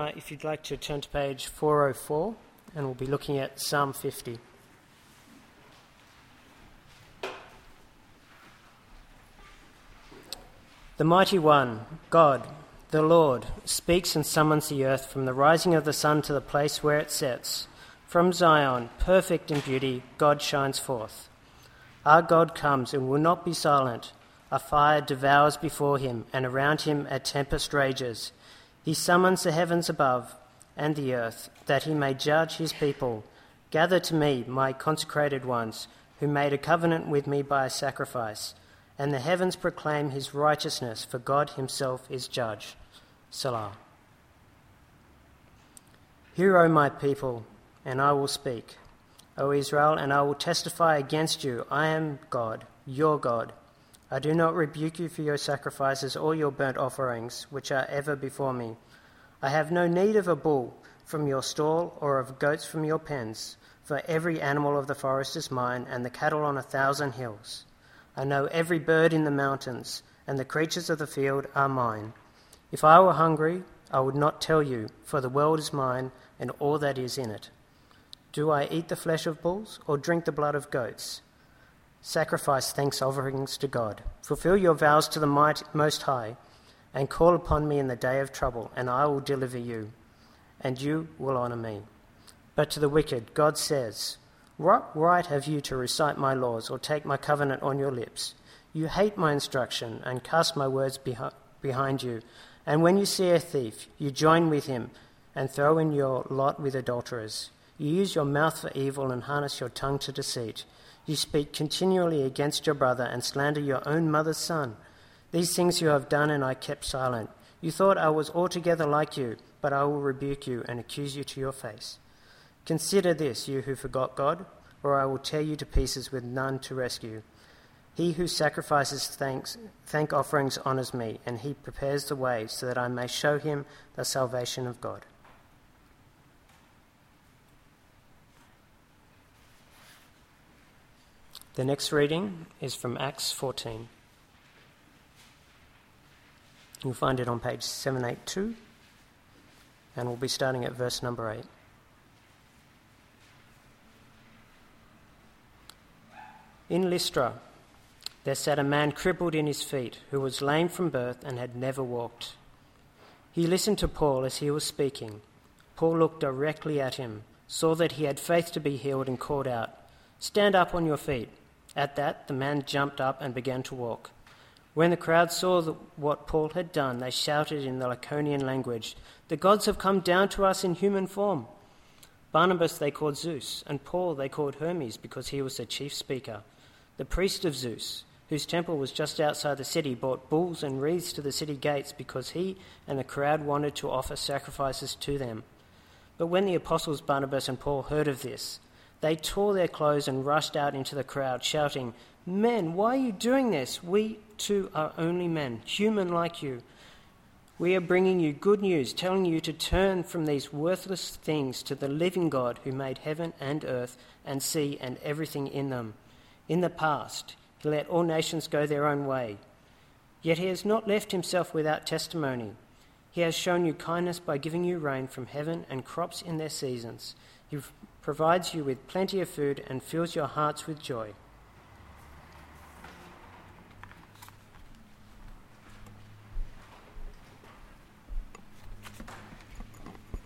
Uh, if you'd like to turn to page 404, and we'll be looking at Psalm 50. The Mighty One, God, the Lord, speaks and summons the earth from the rising of the sun to the place where it sets. From Zion, perfect in beauty, God shines forth. Our God comes and will not be silent. A fire devours before him, and around him a tempest rages. He summons the heavens above and the earth, that he may judge his people. Gather to me, my consecrated ones, who made a covenant with me by a sacrifice. And the heavens proclaim his righteousness, for God himself is judge. Selah. Hear, O my people, and I will speak. O Israel, and I will testify against you. I am God, your God. I do not rebuke you for your sacrifices or your burnt offerings, which are ever before me. I have no need of a bull from your stall or of goats from your pens, for every animal of the forest is mine, and the cattle on a thousand hills. I know every bird in the mountains, and the creatures of the field are mine. If I were hungry, I would not tell you, for the world is mine, and all that is in it. Do I eat the flesh of bulls, or drink the blood of goats? Sacrifice thanks offerings to God. Fulfill your vows to the might, Most High, and call upon me in the day of trouble, and I will deliver you, and you will honour me. But to the wicked, God says, What right have you to recite my laws or take my covenant on your lips? You hate my instruction and cast my words behind you. And when you see a thief, you join with him and throw in your lot with adulterers. You use your mouth for evil and harness your tongue to deceit. You speak continually against your brother and slander your own mother's son. These things you have done, and I kept silent. You thought I was altogether like you, but I will rebuke you and accuse you to your face. Consider this, you who forgot God, or I will tear you to pieces with none to rescue. He who sacrifices thanks, thank offerings honors me, and he prepares the way so that I may show him the salvation of God. The next reading is from Acts 14. You'll find it on page 782, and we'll be starting at verse number 8. In Lystra, there sat a man crippled in his feet, who was lame from birth and had never walked. He listened to Paul as he was speaking. Paul looked directly at him, saw that he had faith to be healed, and called out, Stand up on your feet. At that, the man jumped up and began to walk. When the crowd saw what Paul had done, they shouted in the Lycaonian language, The gods have come down to us in human form. Barnabas they called Zeus, and Paul they called Hermes because he was the chief speaker. The priest of Zeus, whose temple was just outside the city, brought bulls and wreaths to the city gates because he and the crowd wanted to offer sacrifices to them. But when the apostles Barnabas and Paul heard of this, they tore their clothes and rushed out into the crowd, shouting, Men, why are you doing this? We too are only men, human like you. We are bringing you good news, telling you to turn from these worthless things to the living God who made heaven and earth and sea and everything in them. In the past, he let all nations go their own way. Yet he has not left himself without testimony. He has shown you kindness by giving you rain from heaven and crops in their seasons. He provides you with plenty of food, and fills your hearts with joy.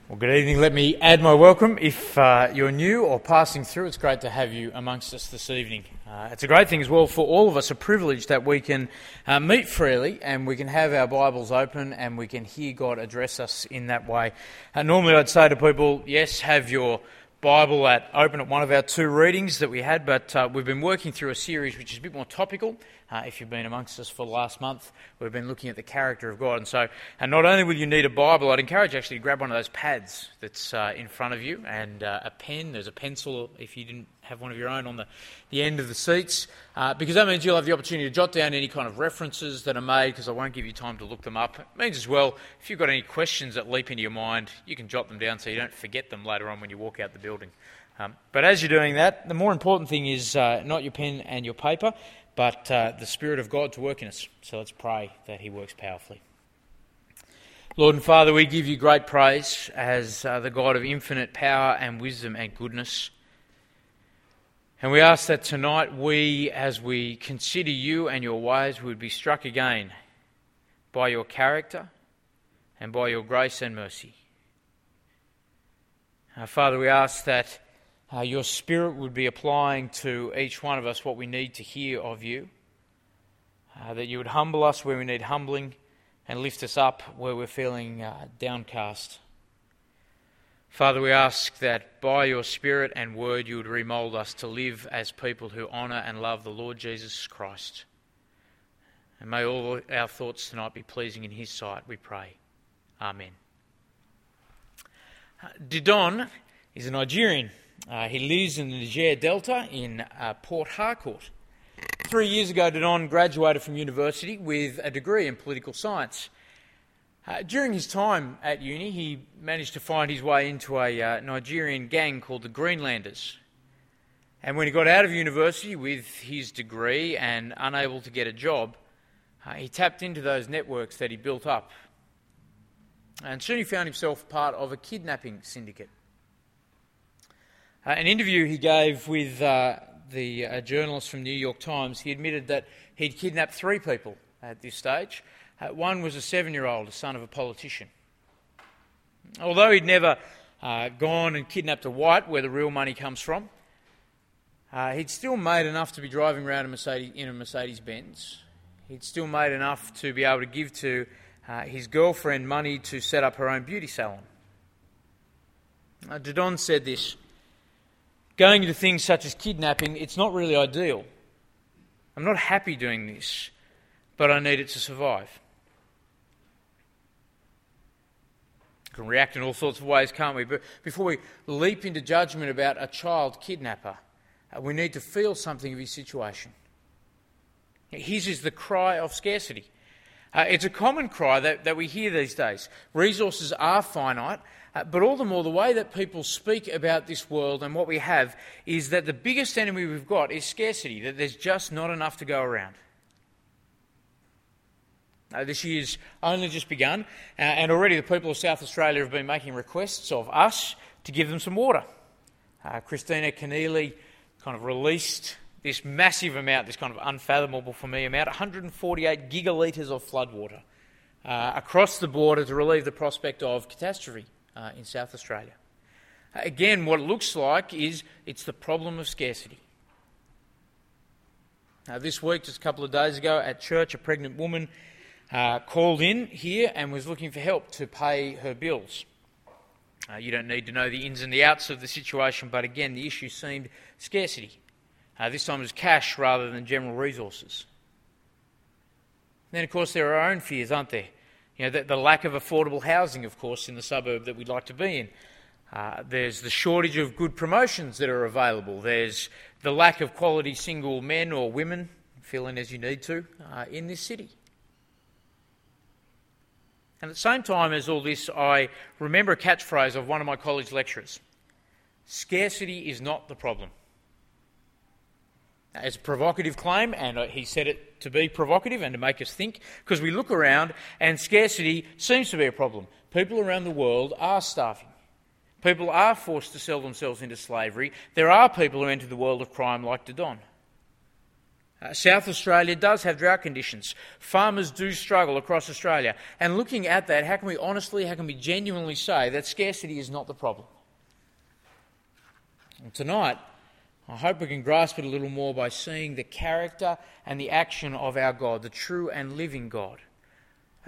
Well, good evening. Let me add my welcome. If uh, you're new or passing through, it's great to have you amongst us this evening. Uh, it's a great thing as well for all of us, a privilege that we can uh, meet freely and we can have our Bibles open and we can hear God address us in that way. Uh, normally, I'd say to people, yes, have your Bible at open at one of our two readings that we had, but uh, we've been working through a series which is a bit more topical. Uh, if you've been amongst us for the last month, we've been looking at the character of God. And so, and not only will you need a Bible, I'd encourage you actually to grab one of those pads that's uh, in front of you and uh, a pen. There's a pencil if you didn't have one of your own on the, the end of the seats, uh, because that means you'll have the opportunity to jot down any kind of references that are made, because I won't give you time to look them up. It means as well, if you've got any questions that leap into your mind, you can jot them down so you don't forget them later on when you walk out the building. Um, but as you're doing that, the more important thing is uh, not your pen and your paper, but uh, the Spirit of God to work in us. So let's pray that He works powerfully. Lord and Father, we give you great praise as uh, the God of infinite power and wisdom and goodness. And we ask that tonight we, as we consider you and your ways, we would be struck again by your character and by your grace and mercy. Uh, Father, we ask that uh, your Spirit would be applying to each one of us what we need to hear of you, uh, that you would humble us where we need humbling and lift us up where we're feeling uh, downcast. Father, we ask that by your Spirit and word you would remold us to live as people who honour and love the Lord Jesus Christ. And may all our thoughts tonight be pleasing in his sight, we pray. Amen. Uh, Didon is a Nigerian. Uh, he lives in the Niger Delta in uh, Port Harcourt. Three years ago, Didon graduated from university with a degree in political science. Uh, during his time at uni, he managed to find his way into a uh, Nigerian gang called the Greenlanders. And when he got out of university with his degree and unable to get a job, uh, he tapped into those networks that he built up. And soon he found himself part of a kidnapping syndicate. Uh, an interview he gave with uh, the uh, journalist from New York Times, he admitted that he'd kidnapped three people at this stage. Uh, one was a seven year old, a son of a politician. Although he'd never uh, gone and kidnapped a white, where the real money comes from, uh, he'd still made enough to be driving around a Mercedes, in a Mercedes Benz. He'd still made enough to be able to give to his girlfriend money to set up her own beauty salon. Uh, said this going into things such as kidnapping, it's not really ideal. I'm not happy doing this, but I need it to survive. We can react in all sorts of ways, can't we? But before we leap into judgment about a child kidnapper, uh, we need to feel something of his situation. His is the cry of scarcity. Uh, it's a common cry that, that we hear these days. Resources are finite, uh, but all the more the way that people speak about this world and what we have is that the biggest enemy we've got is scarcity, that there's just not enough to go around. Uh, this year's only just begun, uh, and already the people of South Australia have been making requests of us to give them some water. Uh, Kristina Keneally kind of released this massive amount, this kind of unfathomable for me amount 148 gigalitres of floodwater uh, across the border to relieve the prospect of catastrophe uh, in South Australia. Again, what it looks like is it's the problem of scarcity. Now, this week, just a couple of days ago at church, a pregnant woman uh, called in here and was looking for help to pay her bills. Uh, you don't need to know the ins and the outs of the situation, but again, the issue seemed scarcity. Uh, this time it was cash rather than general resources. Then, of course, there are our own fears, aren't there? You know, the, the lack of affordable housing, of course, in the suburb that we'd like to be in. Uh, there's the shortage of good promotions that are available. There's the lack of quality single men or women, fill in as you need to, uh, in this city. And at the same time as all this, I remember a catchphrase of one of my college lecturers scarcity is not the problem. It's a provocative claim, and uh, he said it to be provocative and to make us think, because we look around and scarcity seems to be a problem. People around the world are starving. People are forced to sell themselves into slavery. There are people who enter the world of crime like Didon. Uh, South Australia does have drought conditions. Farmers do struggle across Australia. And looking at that, how can we honestly, how can we genuinely say that scarcity is not the problem? And tonight, I hope we can grasp it a little more by seeing the character and the action of our God, the true and living God.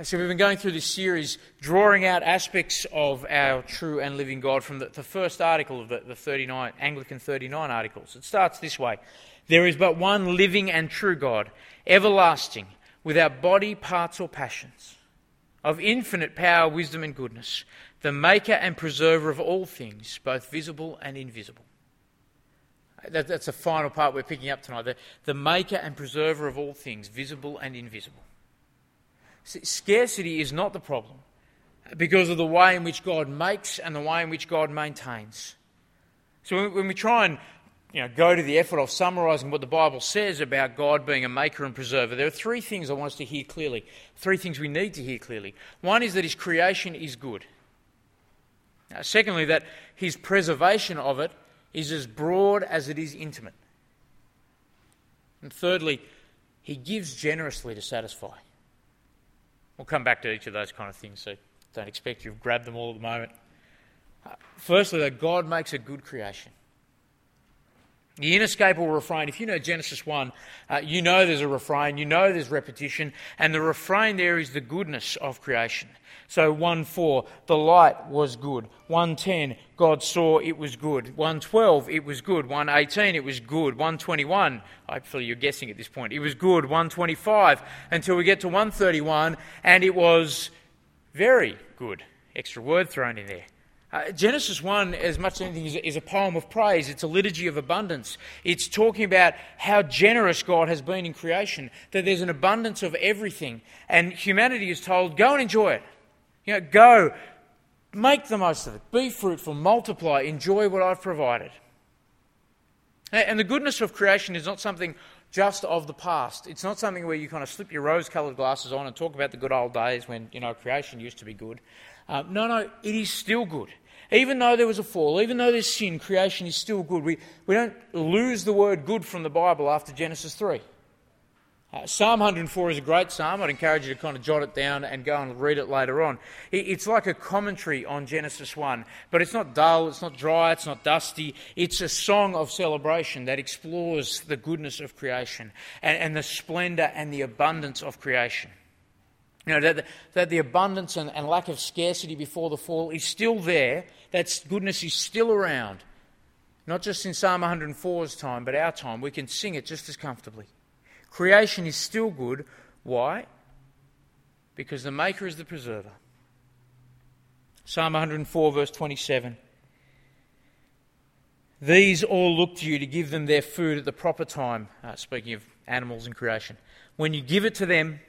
So, we've been going through this series, drawing out aspects of our true and living God from the, the first article of the, the 39, Anglican 39 articles. It starts this way There is but one living and true God, everlasting, without body, parts, or passions, of infinite power, wisdom, and goodness, the maker and preserver of all things, both visible and invisible that, that's the final part we're picking up tonight. The, the maker and preserver of all things, visible and invisible. Scarcity is not the problem because of the way in which God makes and the way in which God maintains. So when, when we try and you know, go to the effort of summarising what the Bible says about God being a maker and preserver, there are three things I want us to hear clearly. Three things we need to hear clearly. One is that His creation is good. Now, secondly, that His preservation of it is as broad as it is intimate. And thirdly, He gives generously to satisfy. We'll come back to each of those kind of things, so don't expect you've grabbed them all at the moment. Uh, firstly, that God makes a good creation. The inescapable refrain, if you know Genesis 1, uh, you know there's a refrain, you know there's repetition, and the refrain there is the goodness of creation. So 1 4, the light was good. 110, God saw it was good. 112, it was good. 118, it was good. 121, hopefully you're guessing at this point, it was good. 125, until we get to 131, and it was very good. Extra word thrown in there. Uh, Genesis 1, as much as anything, is, is, a poem of praise. It's a liturgy of abundance. It's talking about how generous God has been in creation, that there's an abundance of everything. And humanity is told, go and enjoy it. You know, go, make the most of it, be fruitful, multiply, enjoy what I've provided. And the goodness of creation is not something just of the past. It's not something where you kind of slip your rose coloured glasses on and talk about the good old days when, you know, creation used to be good. Uh, no, no, it is still good. Even though there was a fall, even though there's sin, creation is still good. We, we don't lose the word good from the Bible after Genesis 3. Uh, psalm 104 is a great psalm. I'd encourage you to kind of jot it down and go and read it later on. It, it's like a commentary on Genesis 1, but it's not dull, it's not dry, it's not dusty. It's a song of celebration that explores the goodness of creation and, and the splendour and the abundance of creation. You know, that, that the abundance and, and lack of scarcity before the fall is still there, that goodness is still around. Not just in Psalm 104's time, but our time. We can sing it just as comfortably. Creation is still good. Why? Because the Maker is the preserver. Psalm 104, verse 27. These all look to you to give them their food at the proper time. Uh, speaking of animals and creation. When you give it to them,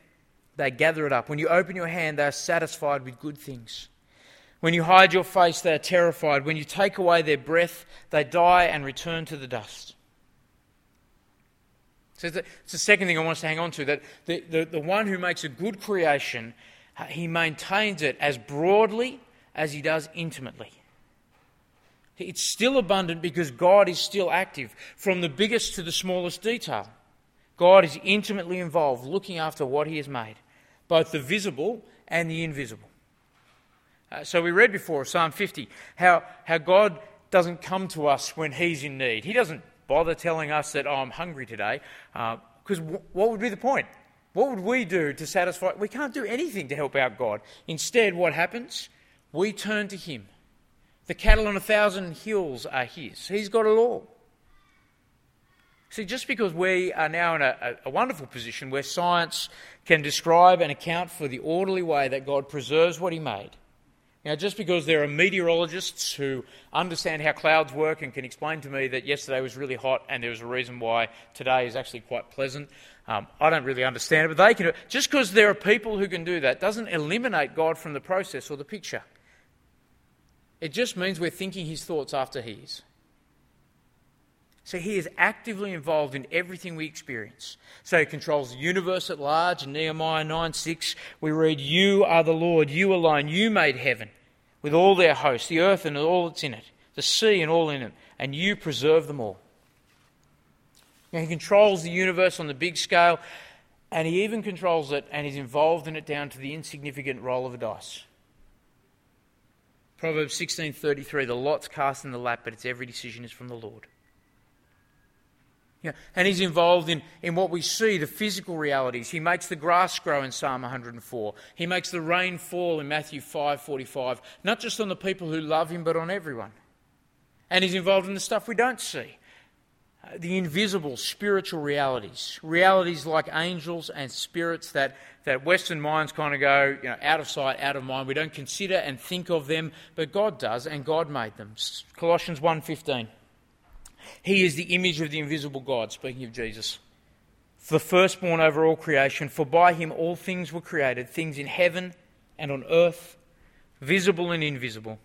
they gather it up. When you open your hand, they are satisfied with good things. When you hide your face, they are terrified. When you take away their breath, they die and return to the dust. So it's the second thing I want us to hang on to that the, the, the one who makes a good creation, he maintains it as broadly as he does intimately. It's still abundant because God is still active, from the biggest to the smallest detail. God is intimately involved, looking after what he has made both the visible and the invisible. Uh, so we read before Psalm 50 how, how God doesn't come to us when He's in need. He doesn't bother telling us that, oh, I'm hungry today, because uh, w- what would be the point? What would we do to satisfy? We can't do anything to help out God. Instead, what happens? We turn to Him. The cattle on a thousand hills are His. He's got it all. See, just because we are now in a, a, wonderful position where science can describe and account for the orderly way that God preserves what He made, now just because there are meteorologists who understand how clouds work and can explain to me that yesterday was really hot and there was a reason why today is actually quite pleasant, um, I don't really understand it, but they can. Just because there are people who can do that doesn't eliminate God from the process or the picture. It just means we're thinking His thoughts after His. So he is actively involved in everything we experience. So he controls the universe at large. In Nehemiah 9 6, we read, You are the Lord, you alone, you made heaven with all their hosts, the earth and all that's in it, the sea and all in it, and you preserve them all. Now, he controls the universe on the big scale, and he even controls it and is involved in it down to the insignificant roll of a dice. Proverbs 16:33 The lot's cast in the lap but its every decision is from the Lord. You know, and he's involved in, in what we see, the physical realities. He makes the grass grow in Psalm 104. He makes the rain fall in Matthew 5:45, not just on the people who love him, but on everyone. And he's involved in the stuff we don't see. Uh, the invisible spiritual realities, realities like angels and spirits that, that Western minds kind of go you know, out of sight, out of mind. We don't consider and think of them, but God does, and God made them. Colossians 1:15. He is the image of the invisible God, speaking of Jesus. The firstborn over all creation, for by him all things were created, things in heaven and on earth, visible and invisible,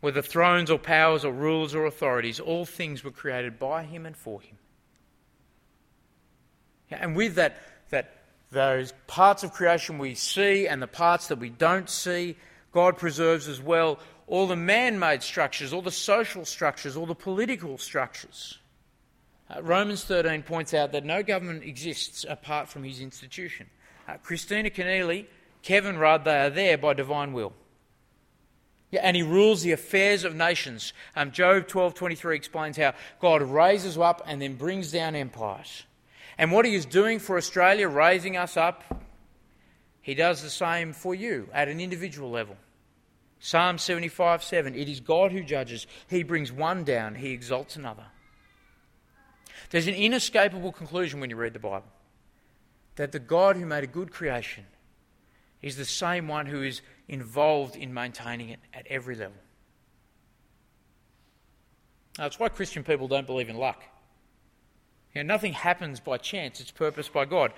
whether thrones or powers or rulers or authorities, all things were created by him and for him. And with that, that those parts of creation we see and the parts that we don't see, God preserves as well all the man made structures, all the social structures, all the political structures. Uh, Romans 13 points out that no government exists apart from his institution. Uh, Kristina Keneally, Kevin Rudd, they are there by divine will. Yeah, and he rules the affairs of nations. Um, Job 12:23 explains how God raises up and then brings down empires. And what he is doing for Australia, raising us up, he does the same for you at an individual level. Psalm 75 7 It is God who judges. He brings one down, he exalts another. There's an inescapable conclusion when you read the Bible that the God who made a good creation is the same one who is involved in maintaining it at every level. That's why Christian people don't believe in luck. You know, nothing happens by chance, it's purposed by God.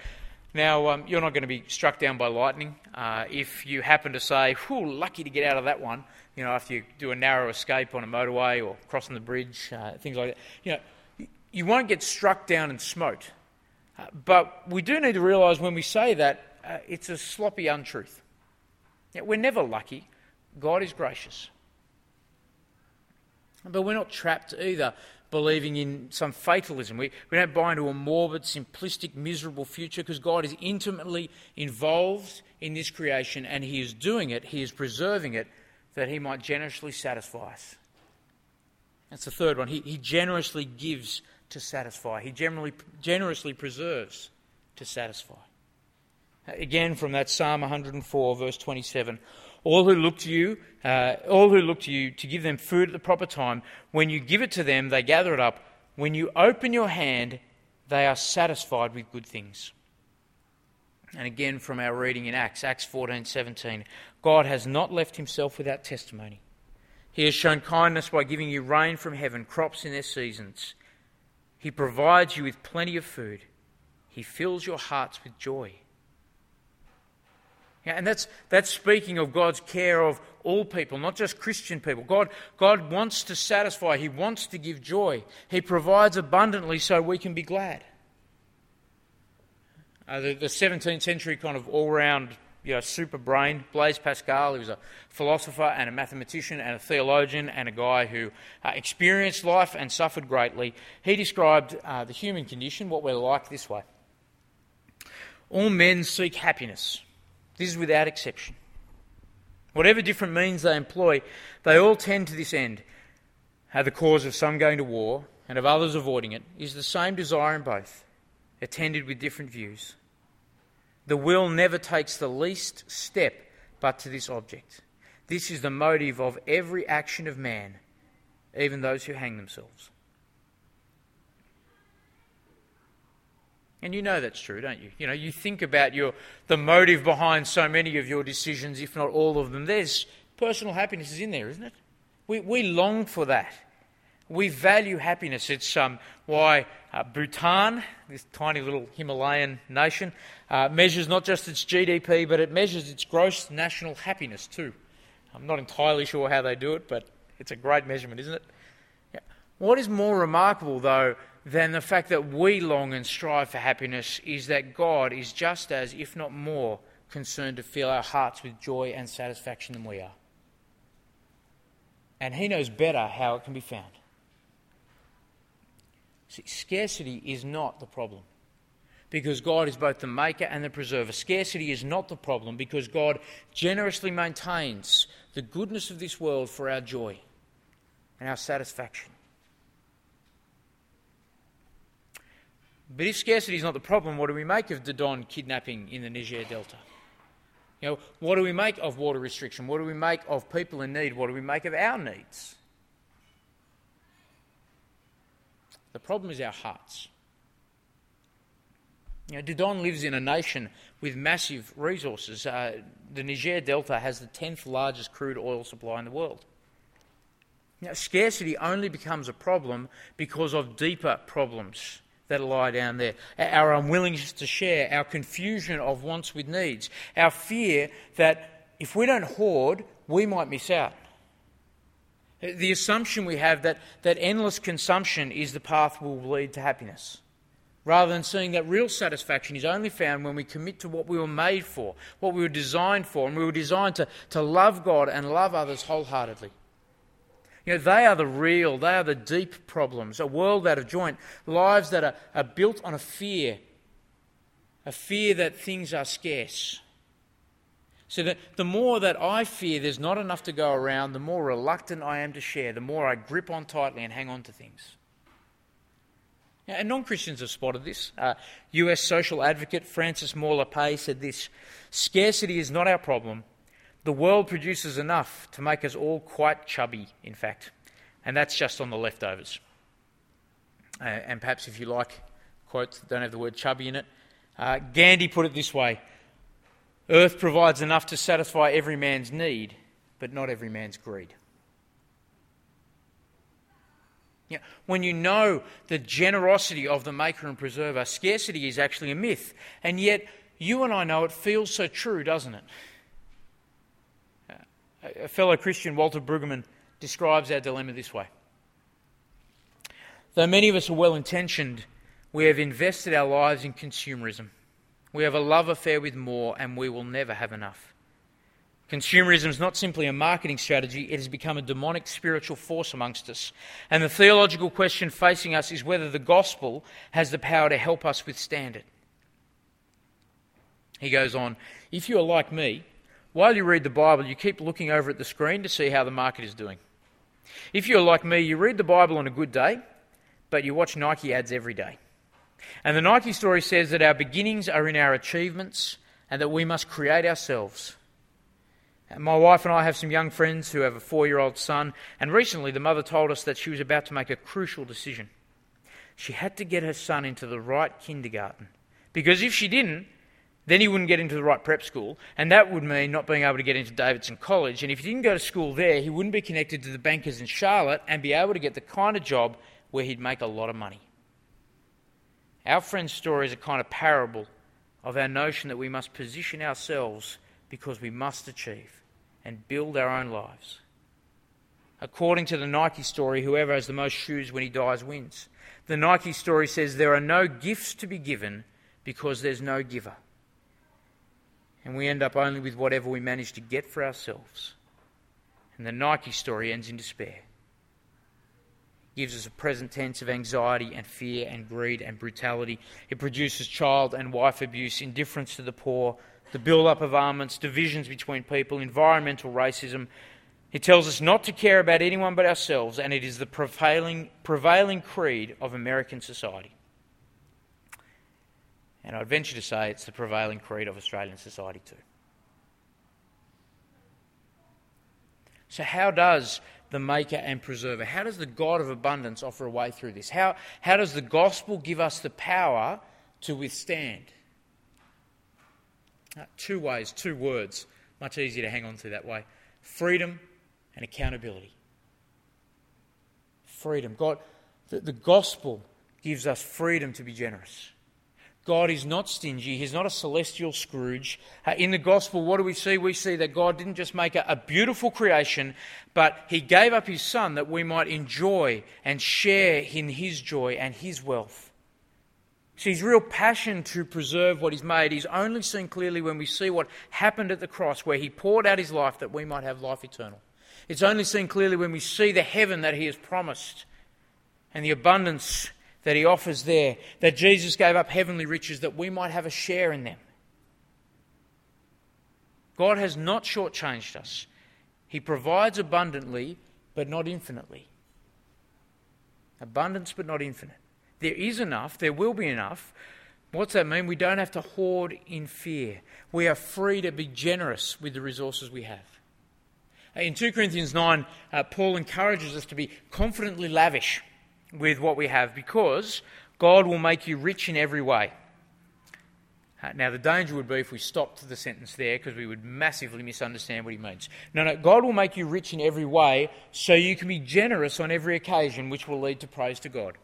Now, um, you're not going to be struck down by lightning. Uh, if you happen to say, whew, lucky to get out of that one, you know, after you do a narrow escape on a motorway or crossing the bridge, uh, things like that, you know, you won't get struck down and smoked. Uh, but we do need to realise when we say that, uh, it's a sloppy untruth. We're never lucky. God is gracious. But we're not trapped either believing in some fatalism. We, we don't buy into a morbid, simplistic, miserable future because God is intimately involved in this creation and He is doing it, He is preserving it that He might generously satisfy us. That's the third one. He, he generously gives to satisfy, He generally, generously preserves to satisfy. Again, from that Psalm 104, verse 27 all who look to you, uh, all who look to you to give them food at the proper time. When you give it to them, they gather it up. When you open your hand, they are satisfied with good things. And again from our reading in Acts, Acts 14:17, God has not left himself without testimony. He has shown kindness by giving you rain from heaven, crops in their seasons. He provides you with plenty of food. He fills your hearts with joy. Yeah, and that's, that's speaking of God's care of all people, not just Christian people. God, God wants to satisfy, He wants to give joy. He provides abundantly so we can be glad. Uh, the, the 17th century kind of all round you know, super brain, Blaise Pascal, he was a philosopher and a mathematician and a theologian and a guy who uh, experienced life and suffered greatly. He described uh, the human condition, what we're like, this way All men seek happiness this is without exception. Whatever different means they employ, they all tend to this end. How the cause of some going to war and of others avoiding it is the same desire in both, attended with different views. The will never takes the least step but to this object. This is the motive of every action of man, even those who hang themselves. And you know that's true, don't you? You know, you think about your, the motive behind so many of your decisions, if not all of them. There's personal happiness is in there, isn't it? We, we long for that. We value happiness. It's um, why uh, Bhutan, this tiny little Himalayan nation, uh, measures not just its GDP, but it measures its gross national happiness too. I'm not entirely sure how they do it, but it's a great measurement, isn't it? Yeah. What is more remarkable, though, than the fact that we long and strive for happiness is that God is just as, if not more, concerned to fill our hearts with joy and satisfaction than we are. And He knows better how it can be found. See, scarcity is not the problem because God is both the maker and the preserver. Scarcity is not the problem because God generously maintains the goodness of this world for our joy and our satisfaction. But if scarcity is not the problem, what do we make of the Don kidnapping in the Niger Delta? You know, what do we make of water restriction? What do we make of people in need? What do we make of our needs? The problem is our hearts. You know, Dodon lives in a nation with massive resources. Uh, the Niger Delta has the 10th largest crude oil supply in the world. Now, scarcity only becomes a problem because of deeper problems that lie down there. Our unwillingness to share, our confusion of wants with needs, our fear that if we don't hoard, we might miss out. The assumption we have that, that endless consumption is the path will lead to happiness. Rather than seeing that real satisfaction is only found when we commit to what we were made for, what we were designed for, and we were designed to, to love God and love others wholeheartedly. You know, they are the real, they are the deep problems. A world out of joint, lives that are, are built on a fear, a fear that things are scarce. So that the more that I fear there's not enough to go around, the more reluctant I am to share, the more I grip on tightly and hang on to things. Now, and non Christians have spotted this. Uh, US social advocate Frances Moore Lappé said this Scarcity is not our problem, the world produces enough to make us all quite chubby, in fact, and that's just on the leftovers. Uh, and perhaps if you like quotes that don't have the word chubby in it, uh, Gandhi put it this way Earth provides enough to satisfy every man's need, but not every man's greed. Yeah, when you know the generosity of the Maker and Preserver, scarcity is actually a myth. And yet, you and I know it feels so true, doesn't it? A fellow Christian, Walter Brueggemann, describes our dilemma this way. Though many of us are well intentioned, we have invested our lives in consumerism. We have a love affair with more, and we will never have enough. Consumerism is not simply a marketing strategy, it has become a demonic spiritual force amongst us. And the theological question facing us is whether the gospel has the power to help us withstand it. He goes on If you are like me, while you read the Bible, you keep looking over at the screen to see how the market is doing. If you're like me, you read the Bible on a good day, but you watch Nike ads every day. And the Nike story says that our beginnings are in our achievements and that we must create ourselves. My wife and I have some young friends who have a four year old son, and recently the mother told us that she was about to make a crucial decision. She had to get her son into the right kindergarten, because if she didn't, then he wouldn't get into the right prep school, and that would mean not being able to get into Davidson College. And if he didn't go to school there, he wouldn't be connected to the bankers in Charlotte and be able to get the kind of job where he'd make a lot of money. Our friend's story is a kind of parable of our notion that we must position ourselves because we must achieve and build our own lives. According to the Nike story, whoever has the most shoes when he dies wins. The Nike story says there are no gifts to be given because there's no giver and we end up only with whatever we manage to get for ourselves. And the Nike story ends in despair. It gives us a present tense of anxiety and fear and greed and brutality. It produces child and wife abuse, indifference to the poor, the build up of armaments, divisions between people, environmental racism. It tells us not to care about anyone but ourselves, and it is the prevailing, prevailing creed of American society. And I'd venture to say it's the prevailing creed of Australian society too. So, how does the Maker and Preserver, how does the God of abundance offer a way through this? How, how does the gospel give us the power to withstand? Uh, two ways, two words, much easier to hang on to that way freedom and accountability. Freedom. God, the, the gospel gives us freedom to be generous. God is not stingy. He's not a celestial Scrooge. Uh, in the gospel, what do we see? We see that God didn't just make a, a, beautiful creation, but He gave up His Son that we might enjoy and share in His joy and His wealth. See, His real passion to preserve what He's made is only seen clearly when we see what happened at the cross, where He poured out His life that we might have life eternal. It's only seen clearly when we see the heaven that He has promised and the abundance that he offers there, that Jesus gave up heavenly riches that we might have a share in them. God has not shortchanged us. He provides abundantly, but not infinitely. Abundance, but not infinite. There is enough, there will be enough. What's that mean? We don't have to hoard in fear. We are free to be generous with the resources we have. In 2 Corinthians 9, uh, Paul encourages us to be confidently lavish with what we have because God will make you rich in every way. Uh, now, the danger would be if we stopped the sentence there because we would massively misunderstand what he means. No, no, God will make you rich in every way so you can be generous on every occasion, which will lead to praise to God.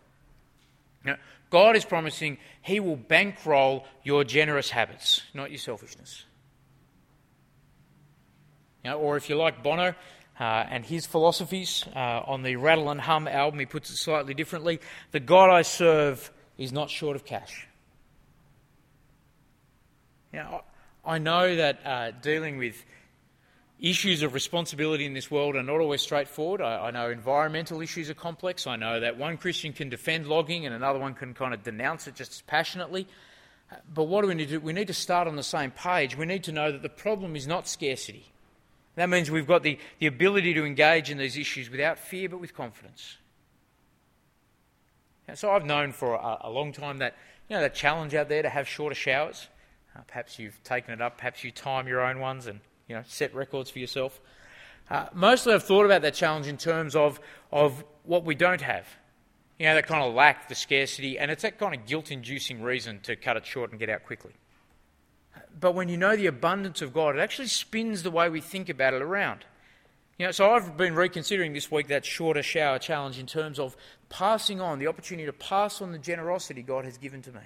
Now, God is promising He will bankroll your generous habits, not your selfishness. or if you like Bono, uh, and his philosophies. Uh, on the Rattle and Hum album, he puts it slightly differently. The God I serve is not short of cash. Now, I know that uh, dealing with issues of responsibility in this world are not always straightforward. I, I, know environmental issues are complex. I know that one Christian can defend logging and another one can kind of denounce it just as passionately. But what do we need to do? We need to start on the same page. We need to know that the problem is not scarcity. That means we've got the, the ability to engage in these issues without fear but with confidence. so I've known for a, a, long time that, you know, that challenge out there to have shorter showers. Uh, perhaps you've taken it up, perhaps you time your own ones and you know, set records for yourself. Uh, mostly I've thought about that challenge in terms of, of what we don't have. You know, that kind of lack, the scarcity, and it's that kind of guilt inducing reason to cut it short and get out quickly. But when you know the abundance of God, it actually spins the way we think about it around. You know, so I've been reconsidering this week that shorter shower challenge in terms of passing on the opportunity to pass on the generosity God has given to me.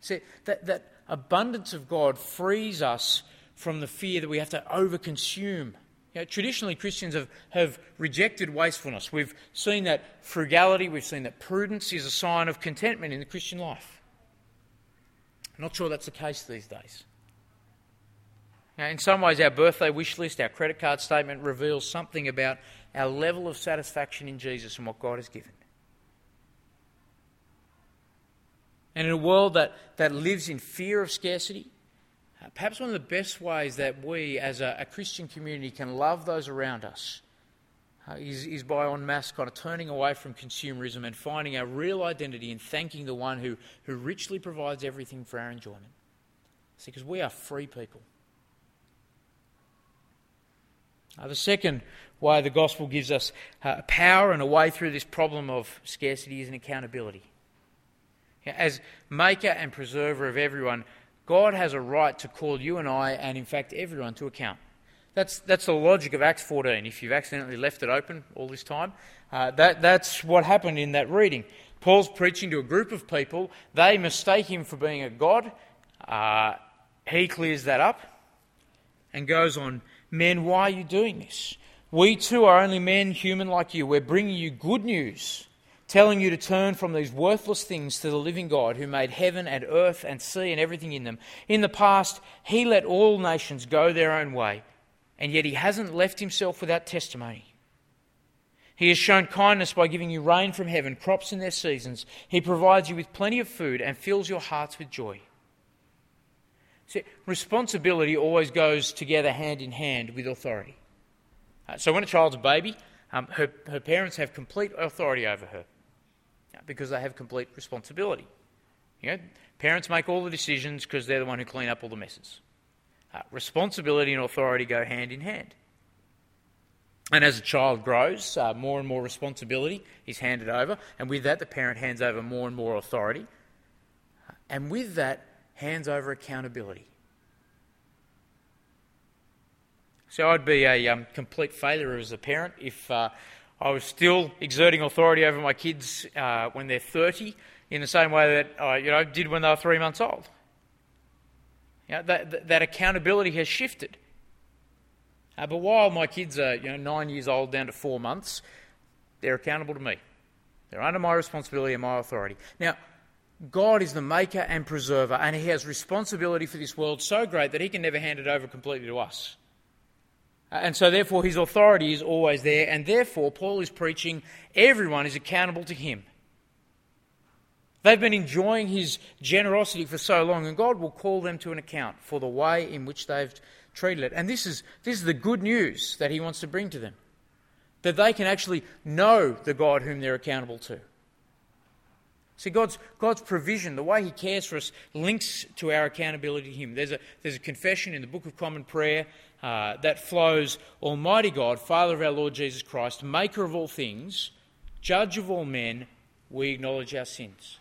See, that, that abundance of God frees us from the fear that we have to overconsume. You know, traditionally, Christians have, have rejected wastefulness. We've seen that frugality, we've seen that prudence is a sign of contentment in the Christian life. I'm not sure that's the case these days. Now, in some ways, our birthday wish list, our credit card statement reveals something about our level of satisfaction in Jesus and what God has given. And in a world that, that lives in fear of scarcity, perhaps one of the best ways that we as a, a Christian community can love those around us uh, is, is by en masse kind of turning away from consumerism and finding our real identity in thanking the one who, who richly provides everything for our enjoyment. See, because we are free people. Uh, the second way the gospel gives us uh, power and a way through this problem of scarcity is an accountability. As maker and preserver of everyone, God has a right to call you and I, and in fact everyone, to account. That's, that's the logic of Acts 14. If you've accidentally left it open all this time, uh, that, that's what happened in that reading. Paul's preaching to a group of people. They mistake him for being a god. Uh, he clears that up and goes on, Men, why are you doing this? We too are only men, human like you. We're bringing you good news telling you to turn from these worthless things to the living God who made heaven and earth and sea and everything in them. In the past, he let all nations go their own way, and yet he hasn't left himself without testimony. He has shown kindness by giving you rain from heaven, crops in their seasons. He provides you with plenty of food and fills your hearts with joy. See, responsibility always goes together hand in hand with authority. Uh, so when a child's a baby, um, her, her parents have complete authority over her because they have complete responsibility. You know, parents make all the decisions because they're the one who clean up all the messes. Uh, responsibility and authority go hand in hand. And as a child grows, uh, more and more responsibility is handed over, and with that, the parent hands over more and more authority, and with that, hands over accountability. So I'd be a um, complete failure as a parent if uh, I was still exerting authority over my kids uh, when they're 30 in the same way that I you know, did when they were three months old. Know, that, that accountability has shifted. Uh, but while my kids are you know, nine years old down to four months, they're accountable to me. They're under my responsibility and my authority. Now, God is the maker and preserver, and He has responsibility for this world so great that He can never hand it over completely to us. Uh, and so, therefore, his authority is always there, and therefore, Paul is preaching everyone is accountable to him. They've been enjoying his generosity for so long, and God will call them to an account for the way in which they've treated it. And this is, this is the good news that he wants to bring to them that they can actually know the God whom they're accountable to. See, God's, God's provision, the way He cares for us, links to our accountability to Him. There's a, there's a confession in the Book of Common Prayer uh, that flows Almighty God, Father of our Lord Jesus Christ, Maker of all things, Judge of all men, we acknowledge our sins.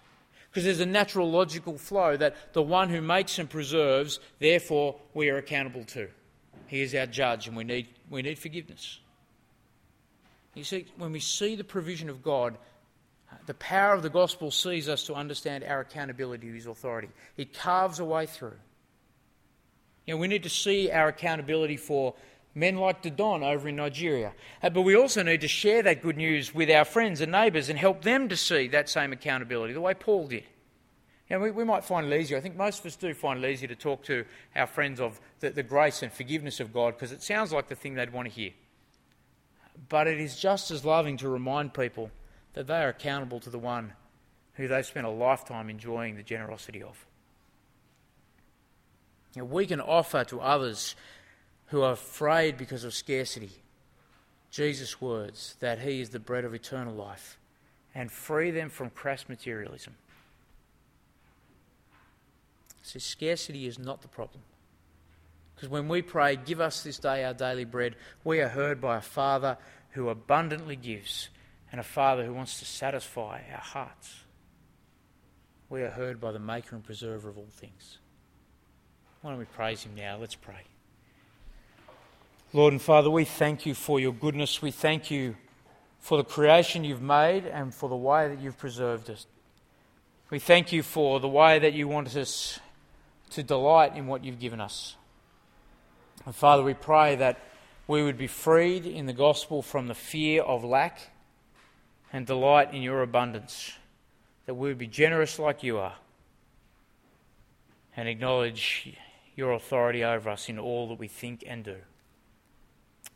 Because there's a natural logical flow that the one who makes and preserves, therefore, we are accountable to. He is our judge and we need, we need forgiveness. You see, when we see the provision of God, the power of the gospel sees us to understand our accountability to his authority. It carves a way through. You know, we need to see our accountability for men like Dodon over in Nigeria. Uh, but we also need to share that good news with our friends and neighbours and help them to see that same accountability, the way Paul did. You we, we might find it easier, I think most of us do find it easier to talk to our friends of the, the grace and forgiveness of God because it sounds like the thing they'd want to hear. But it is just as loving to remind people that they are accountable to the one who they've spent a lifetime enjoying the generosity of. You know, we can offer to others who are afraid because of scarcity Jesus' words that He is the bread of eternal life and free them from crass materialism. See, scarcity is not the problem. Because when we pray, Give us this day our daily bread, we are heard by a Father who abundantly gives and a Father who wants to satisfy our hearts. We are heard by the Maker and Preserver of all things. Why don't we praise Him now? Let's pray. Lord and Father, we thank you for your goodness. We thank you for the creation you've made and for the way that you've preserved us. We thank you for the way that you want us to delight in what you've given us. And Father, we pray that we would be freed in the gospel from the fear of lack and delight in your abundance, that we would be generous like you are and acknowledge your authority over us in all that we think and do.